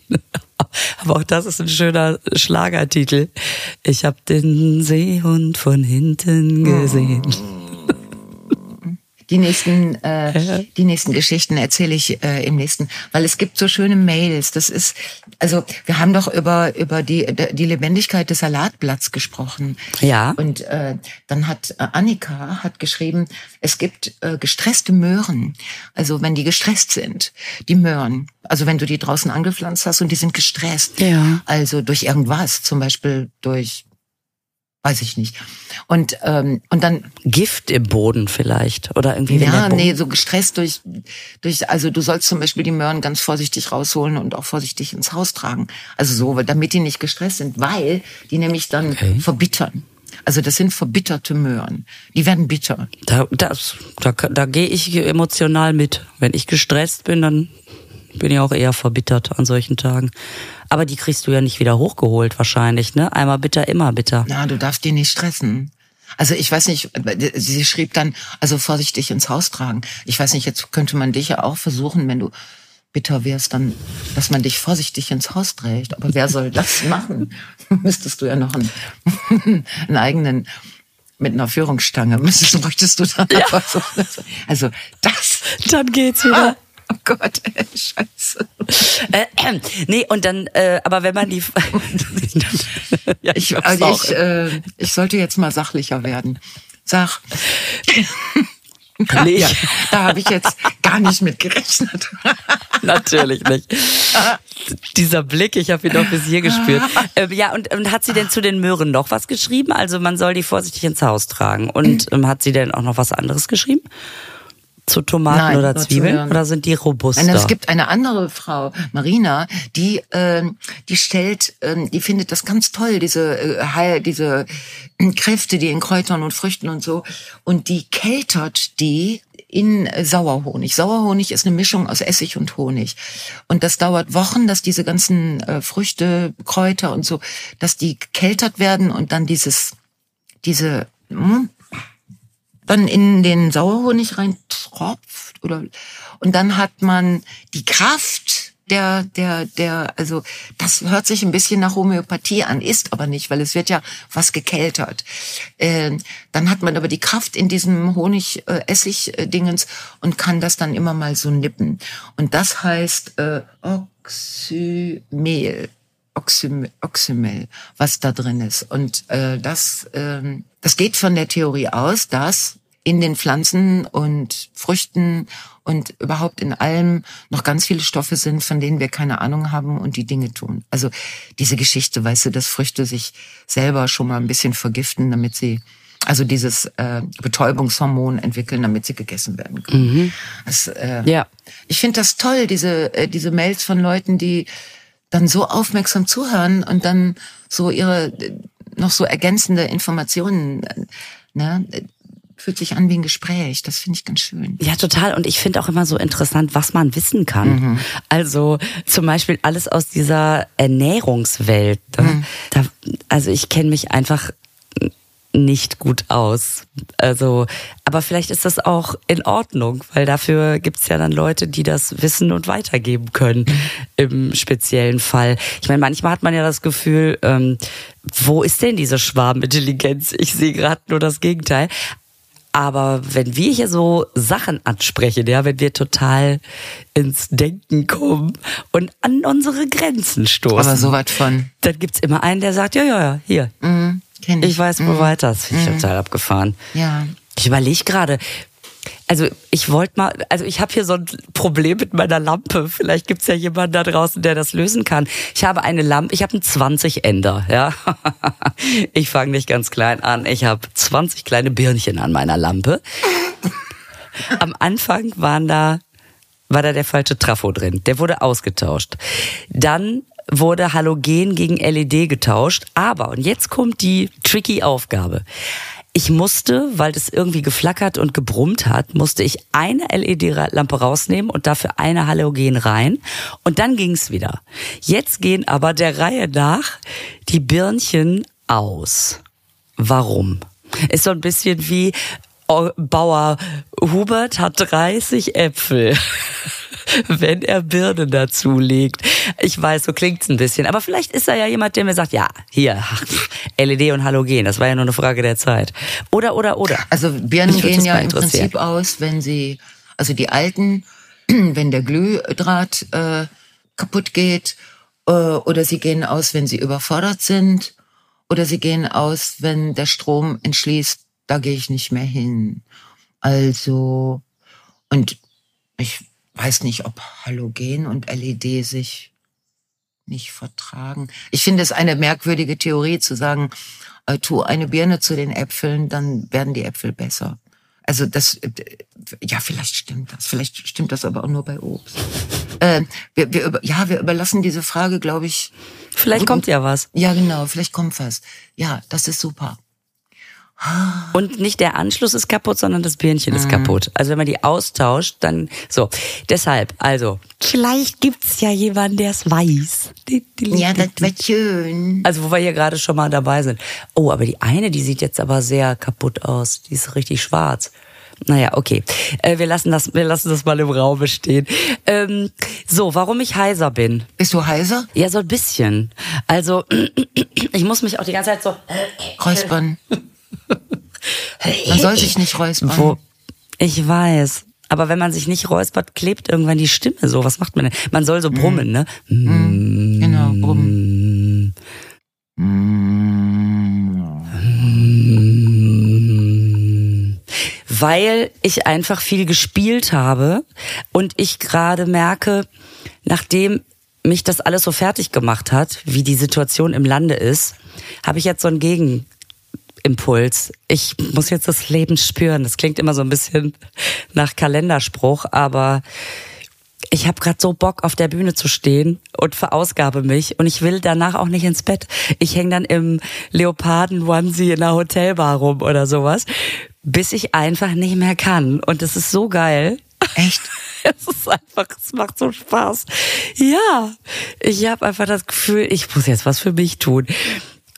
Aber auch das ist ein schöner Schlagertitel. Ich habe den Seehund von hinten gesehen. Die nächsten, äh, die nächsten Geschichten erzähle ich äh, im nächsten, weil es gibt so schöne Mails. Das ist, also wir haben doch über über die die Lebendigkeit des Salatblatts gesprochen. Ja. Und äh, dann hat äh, Annika hat geschrieben, es gibt äh, gestresste Möhren. Also wenn die gestresst sind, die Möhren. Also wenn du die draußen angepflanzt hast und die sind gestresst. Ja. Also durch irgendwas, zum Beispiel durch, weiß ich nicht. Und ähm, und dann Gift im Boden vielleicht oder irgendwie. ja, nee, so gestresst durch, durch, also du sollst zum Beispiel die Möhren ganz vorsichtig rausholen und auch vorsichtig ins Haus tragen. Also so, damit die nicht gestresst sind, weil die nämlich dann Okay. verbittern. Also das sind verbitterte Möhren. Die werden bitter. Da, das, da, da gehe ich emotional mit. Wenn ich gestresst bin, dann bin ich auch eher verbittert an solchen Tagen. Aber die kriegst du ja nicht wieder hochgeholt wahrscheinlich, ne? Einmal bitter, immer bitter. Na, du darfst die nicht stressen. Also ich weiß nicht, sie schrieb dann, also vorsichtig ins Haus tragen. Ich weiß nicht, jetzt könnte man dich ja auch versuchen, wenn du bitter wärst, dann, dass man dich vorsichtig ins Haus trägt. Aber wer soll das machen? Müsstest du ja noch einen, einen eigenen mit einer Führungsstange müsstest, bräuchtest du dann aber so. Also das. Dann geht's wieder. Oh Gott, ey, scheiße. Äh, äh, nee, und dann, äh, aber wenn man die. ja, Ich, glaub's also ich, äh, ich sollte jetzt mal sachlicher werden. Sag. Nee, Ja, da habe ich jetzt gar nicht mit gerechnet. Natürlich nicht. Dieser Blick, ich habe ihn doch bis hier gespürt. Ähm, ja, und, und hat sie denn zu den Möhren noch was geschrieben? Also man soll die vorsichtig ins Haus tragen. Und ähm, hat sie denn auch noch was anderes geschrieben? Zu Tomaten Nein, oder Zwiebeln? Oder sind die robuster? Nein, es gibt eine andere Frau, Marina, die ähm, die stellt, ähm, die findet das ganz toll, diese äh, Heil, diese äh, Kräfte, die in Kräutern und Früchten und so, und die keltert die in äh, Sauerhonig. Sauerhonig ist eine Mischung aus Essig und Honig. Und das dauert Wochen, dass diese ganzen äh, Früchte, Kräuter und so, dass die gekeltert werden und dann dieses, diese, hm, dann in den Sauerhonig rein tropft oder und dann hat man die Kraft der der der also das hört sich ein bisschen nach Homöopathie an ist aber nicht weil es wird ja was gekeltert. Äh, dann hat man aber die Kraft in diesem Honig äh, Essig äh, Dingens und kann das dann immer mal so nippen. Und das heißt äh, Oxymel Oxym Oxymel, was da drin ist. Und äh, das, ähm, das geht von der Theorie aus, dass in den Pflanzen und Früchten und überhaupt in allem noch ganz viele Stoffe sind, von denen wir keine Ahnung haben und die Dinge tun. Also diese Geschichte, weißt du, dass Früchte sich selber schon mal ein bisschen vergiften, damit sie also dieses äh, Betäubungshormon entwickeln, damit sie gegessen werden können. Das, äh, Ja. ich finde das toll, diese, äh, diese Mails von Leuten, die dann so aufmerksam zuhören und dann so ihre noch so ergänzende Informationen, äh, ne, fühlt sich an wie ein Gespräch. Das finde ich ganz schön. Ja, total. Und ich finde auch immer so interessant, was man wissen kann. Also zum Beispiel alles aus dieser Ernährungswelt. ne? Da, also ich kenne mich einfach nicht gut aus. Also, aber vielleicht ist das auch in Ordnung, weil dafür gibt's ja dann Leute, die das wissen und weitergeben können im speziellen Fall. Ich meine, manchmal hat man ja das Gefühl, ähm, wo ist denn diese Schwarmintelligenz? Ich sehe gerade nur das Gegenteil. Aber wenn wir hier so Sachen ansprechen, ja, wenn wir total ins Denken kommen und an unsere Grenzen stoßen, Aber so was von, dann gibt's immer einen, der sagt, ja, ja, ja, hier, mm, kenn ich. ich weiß, wo weiter. Das finde ich total abgefahren. Ja. Ich überlege gerade, Also ich wollte mal, also ich habe hier so ein Problem mit meiner Lampe. Vielleicht gibt's ja jemanden da draußen, der das lösen kann. Ich habe eine Lampe, ich habe einen 20-Ender, ja. Ich fange nicht ganz klein an. Ich habe 20 kleine Birnchen an meiner Lampe. Am Anfang waren da war da der falsche Trafo drin. Der wurde ausgetauscht. Dann wurde Halogen gegen LED getauscht. Aber, und jetzt kommt die tricky Aufgabe. Ich musste, weil das irgendwie geflackert und gebrummt hat, musste ich eine LED-Lampe rausnehmen und dafür eine Halogen rein. Und dann ging's wieder. Jetzt gehen aber der Reihe nach die Birnchen aus. Warum? Ist so ein bisschen wie Bauer Hubert hat 30 Äpfel. wenn er Birnen dazu legt. Ich weiß, so klingt's ein bisschen. Aber vielleicht ist er ja jemand, der mir sagt, ja, hier, LED und Halogen, das war ja nur eine Frage der Zeit. Oder, oder, oder. Also Birnen gehen ja im Prinzip aus, wenn sie, also die alten, wenn der Glühdraht äh, kaputt geht, äh, oder sie gehen aus, wenn sie überfordert sind, oder sie gehen aus, wenn der Strom entschließt, da gehe ich nicht mehr hin. Also, und ich weiß nicht, ob Halogen und LED sich nicht vertragen. Ich finde es eine merkwürdige Theorie zu sagen, äh, tu eine Birne zu den Äpfeln, dann werden die Äpfel besser. Also das, äh, ja, vielleicht stimmt das. Vielleicht stimmt das aber auch nur bei Obst. Äh, wir, wir über, ja, wir überlassen diese Frage, glaube ich. Vielleicht kommt ja was. Ja, genau, vielleicht kommt was. Ja, das ist super. Und nicht der Anschluss ist kaputt, sondern das Birnchen ist mhm. kaputt. Also wenn man die austauscht, dann so. Deshalb, also, vielleicht gibt's ja jemanden, der es weiß. Ja, das wird schön. Also wo wir hier gerade schon mal dabei sind. Oh, aber die eine, die sieht jetzt aber sehr kaputt aus. Die ist richtig schwarz. Naja, okay. Äh, wir lassen das, wir lassen das mal im Raum stehen. Ähm, so, warum ich heiser bin. Bist du heiser? Ja, so ein bisschen. Also, ich muss mich auch die ganze Zeit so räuspern. Man soll sich nicht räuspern. Wo, ich weiß. Aber wenn man sich nicht räuspert, klebt irgendwann die Stimme so. Was macht man denn? Man soll so brummen, ne? Mm. Genau, brummen. Weil ich einfach viel gespielt habe und ich gerade merke, nachdem mich das alles so fertig gemacht hat, wie die Situation im Lande ist, habe ich jetzt so ein Gegen Impuls. Ich muss jetzt das Leben spüren. Das klingt immer so ein bisschen nach Kalenderspruch, aber ich habe gerade so Bock auf der Bühne zu stehen und verausgabe mich und ich will danach auch nicht ins Bett. Ich hänge dann im Leoparden Onesie in einer Hotelbar rum oder sowas, bis ich einfach nicht mehr kann und das ist so geil. Echt? Es ist einfach, es macht so Spaß. Ja, ich habe einfach das Gefühl, ich muss jetzt was für mich tun.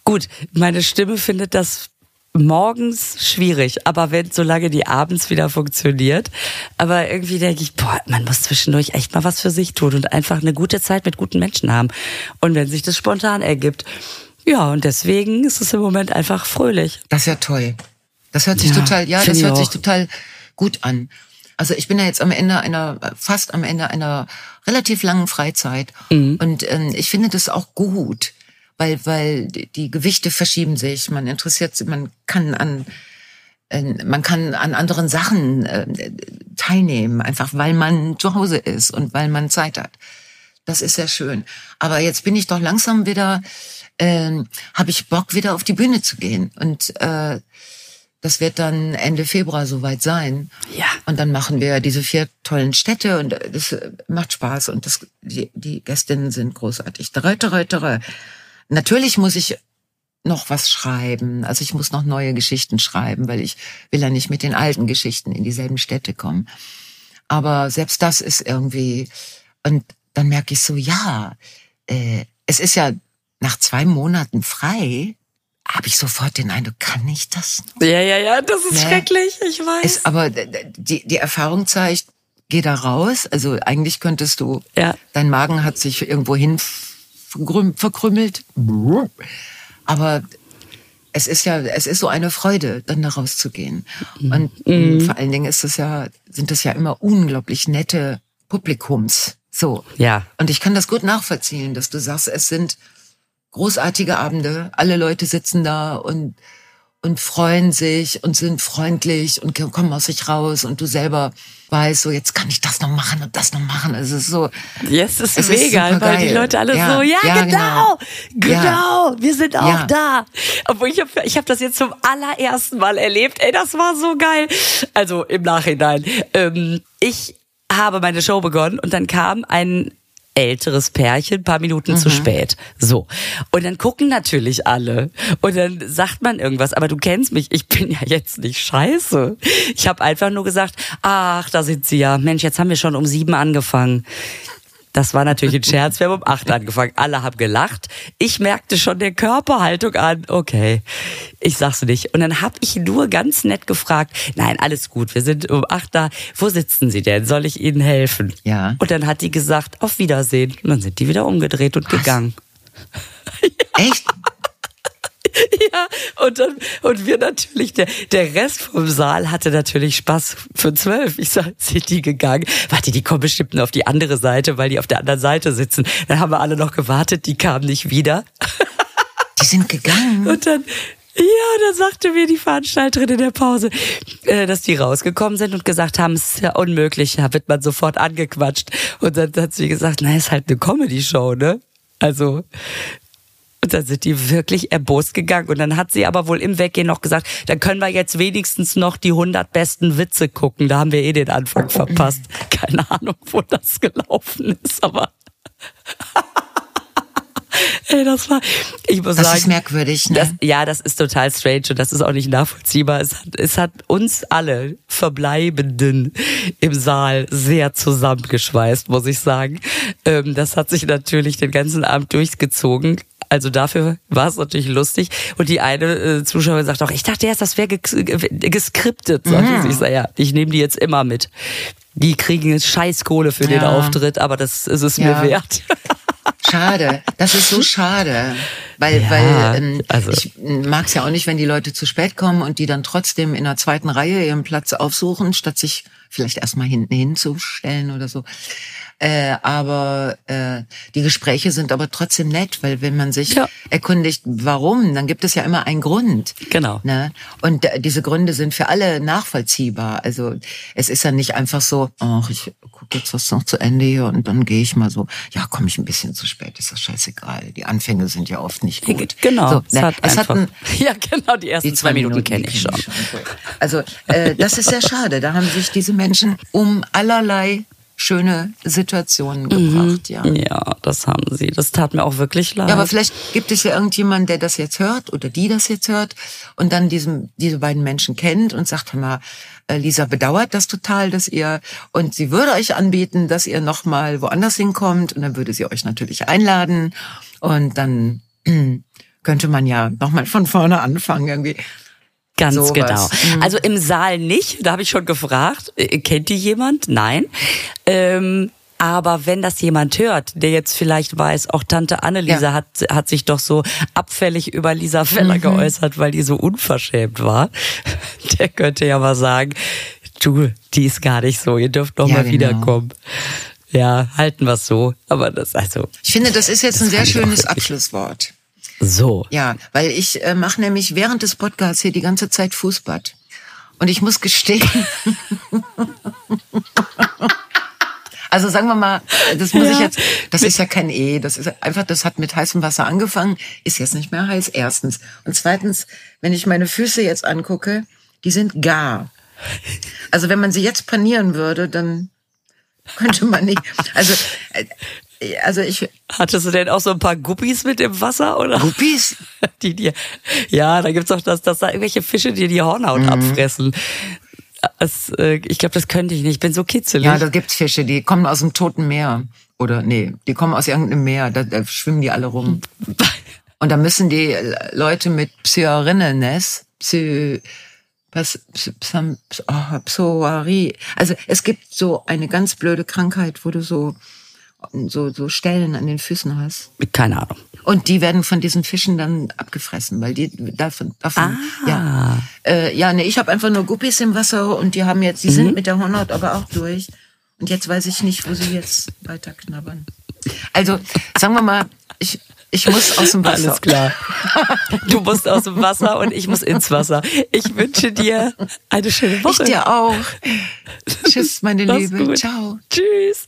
Gut, meine Stimme findet das morgens schwierig, aber wenn, solange die abends wieder funktioniert. Aber irgendwie denke ich, boah, man muss zwischendurch echt mal was für sich tun und einfach eine gute Zeit mit guten Menschen haben. Und wenn sich das spontan ergibt. Ja, und deswegen ist es im Moment einfach fröhlich. Das ist ja toll. Das hört sich ja, total, ja, das hört sich total gut an. Also ich bin ja jetzt am Ende einer, fast am Ende einer relativ langen Freizeit. Mhm. Und ähm, ich finde das auch gut weil, weil die Gewichte verschieben sich. Man interessiert sich, man kann an, äh, man kann an anderen Sachen äh, teilnehmen, einfach weil man zu Hause ist und weil man Zeit hat. Das ist sehr schön. Aber jetzt bin ich doch langsam wieder, äh, habe ich Bock, wieder auf die Bühne zu gehen. Und äh, das wird dann Ende Februar soweit sein. Ja. Und dann machen wir diese vier tollen Städte und das macht Spaß und das, die, die Gästinnen sind großartig. Reuter, reuter, Natürlich muss ich noch was schreiben. Also ich muss noch neue Geschichten schreiben, weil ich will ja nicht mit den alten Geschichten in dieselben Städte kommen. Aber selbst das ist irgendwie, und dann merke ich so, ja, äh, es ist ja nach zwei Monaten frei, habe ich sofort den Eindruck, kann ich das? Noch? Ja, ja, ja, das ist nee. schrecklich, ich weiß. Ist, aber die, die Erfahrung zeigt, geh da raus. Also eigentlich könntest du, ja. dein Magen hat sich irgendwo hin verkrümmelt. Aber es ist ja, es ist so eine Freude, dann da rauszugehen. Und mhm. vor allen Dingen ist es ja, sind das ja immer unglaublich nette Publikums. So. Ja. Und ich kann das gut nachvollziehen, dass du sagst, es sind großartige Abende, alle Leute sitzen da und und freuen sich und sind freundlich und kommen aus sich raus und du selber weißt, so jetzt kann ich das noch machen und das noch machen. Es ist so. Yes, es ist mega, ist weil die Leute alle ja, so, ja, ja genau, genau, genau, wir sind auch ja. da. Obwohl ich habe ich hab das jetzt zum allerersten Mal erlebt. Ey, das war so geil. Also im Nachhinein. Ähm, ich habe meine Show begonnen und dann kam ein älteres Pärchen, paar Minuten mhm. zu spät. So. Und dann gucken natürlich alle. Und dann sagt man irgendwas. Aber du kennst mich, ich bin ja jetzt nicht scheiße. Ich habe einfach nur gesagt, ach, da sind sie ja. Mensch, jetzt haben wir schon um sieben angefangen. Das war natürlich ein Scherz. Wir haben um acht angefangen. Alle haben gelacht. Ich merkte schon der Körperhaltung an. Okay, ich sag's nicht. Und dann habe ich nur ganz nett gefragt. Nein, alles gut. Wir sind um acht da. Wo sitzen Sie denn? Soll ich Ihnen helfen? Ja. Und dann hat die gesagt, auf Wiedersehen. Und dann sind die wieder umgedreht und Was? gegangen. Echt? Und dann, und wir natürlich, der, der Rest vom Saal hatte natürlich Spaß für zwölf. Ich sag, sind die gegangen? Warte, die kommen bestimmt nur auf die andere Seite, weil die auf der anderen Seite sitzen. Dann haben wir alle noch gewartet, die kamen nicht wieder. Die sind gegangen. Und dann, ja, dann sagte mir die Veranstalterin in der Pause, äh, dass die rausgekommen sind und gesagt haben, es ist ja unmöglich, da wird man sofort angequatscht. Und dann hat sie gesagt, na, ist halt eine Comedy-Show, ne? Also, und dann sind die wirklich erbost gegangen. Und dann hat sie aber wohl im Weggehen noch gesagt, dann können wir jetzt wenigstens noch die 100 besten Witze gucken. Da haben wir eh den Anfang verpasst. Keine Ahnung, wo das gelaufen ist, aber... Ey, das war, ich muss das sagen. Das ist merkwürdig, ne? Das, ja, das ist total strange und das ist auch nicht nachvollziehbar. Es hat, es hat uns alle Verbleibenden im Saal sehr zusammengeschweißt, muss ich sagen. Ähm, das hat sich natürlich den ganzen Abend durchgezogen. Also dafür war es natürlich lustig. Und die eine äh, Zuschauerin sagt auch, ich dachte erst, das wäre geskriptet. Sagte mhm. sie. Ich sag, ja, ich nehme die jetzt immer mit. Die kriegen jetzt Scheißkohle für ja. den Auftritt, aber das ist es ja. mir wert. Schade, das ist so schade. Weil, ja, weil ähm, also. ich mag es ja auch nicht, wenn die Leute zu spät kommen und die dann trotzdem in der zweiten Reihe ihren Platz aufsuchen, statt sich vielleicht erstmal hinten hinzustellen oder so. Äh, aber äh, die Gespräche sind aber trotzdem nett, weil wenn man sich ja. erkundigt, warum, dann gibt es ja immer einen Grund. Genau. Ne? Und äh, diese Gründe sind für alle nachvollziehbar. Also es ist ja nicht einfach so, ach, ich gucke jetzt was noch zu Ende hier und dann gehe ich mal so, ja, komme ich ein bisschen zu spät, ist das scheißegal. Die Anfänge sind ja oft nicht gut. Genau. So, es ne, hat es einfach, hatten, ja, genau, die ersten die zwei, zwei Minuten, Minuten kenne ich schon. schon. Also äh, das ist sehr schade. Da haben sich diese Menschen um allerlei schöne Situationen mhm. gebracht, mhm. ja. Ja, das haben sie. Das tat mir auch wirklich leid. Ja, aber vielleicht gibt es ja irgendjemanden, der das jetzt hört oder die das jetzt hört und dann diesem, diese beiden Menschen kennt und sagt, hör mal, äh, Lisa bedauert das total, dass ihr und sie würde euch anbieten, dass ihr noch mal woanders hinkommt und dann würde sie euch natürlich einladen und dann könnte man ja noch mal von vorne anfangen irgendwie. Ganz so genau. Mhm. Also im Saal nicht, da habe ich schon gefragt. Äh, kennt die jemand? Nein. Ähm, aber wenn das jemand hört, der jetzt vielleicht weiß, auch Tante Anneliese ja. hat, hat sich doch so abfällig über Lisa Feller mhm. geäußert, weil die so unverschämt war, der könnte ja mal sagen, du, die ist gar nicht so, ihr dürft doch ja, mal genau. wiederkommen. Ja, halten wir es so. Aber das, also. Ich finde, das ist jetzt ein sehr schönes Abschlusswort. So. Ja, weil ich äh, mache nämlich während des Podcasts hier die ganze Zeit Fußbad. Und ich muss gestehen. also sagen wir mal, das muss ja. ich jetzt, das ist ja kein E, das ist einfach, das hat mit heißem Wasser angefangen, ist jetzt nicht mehr heiß, erstens. Und zweitens, wenn ich meine Füße jetzt angucke, die sind gar. Also wenn man sie jetzt panieren würde, dann könnte man nicht. Also äh, also ich. Hattest du denn auch so ein paar Guppies mit im Wasser, oder? Guppies? Die dir, ja, da gibt's auch das, dass da irgendwelche Fische dir die Hornhaut mhm. abfressen. Das, äh, ich glaube, das könnte ich nicht. Ich bin so kitzelig. Ja, da gibt's Fische, die kommen aus dem Toten Meer. Oder nee, die kommen aus irgendeinem Meer. Da, da schwimmen die alle rum. Und da müssen die Leute mit Psyarinneness, Psy, was, oh, Psoarie. Also es gibt so eine ganz blöde Krankheit, wo du so so, so Stellen an den Füßen hast. Keine Ahnung. Und die werden von diesen Fischen dann abgefressen, weil die davon, davon ah. ja, äh, ja, nee, ich habe einfach nur Guppies im Wasser und die haben jetzt, die mhm. sind mit der Hornhaut aber auch durch. Und jetzt weiß ich nicht, wo sie jetzt weiter knabbern. Also sagen wir mal, ich Ich muss aus dem Wasser. Alles klar. Du musst aus dem Wasser und ich muss ins Wasser. Ich wünsche dir eine schöne Woche. Ich dir auch. Tschüss, meine Liebe. gut. Ciao. Tschüss.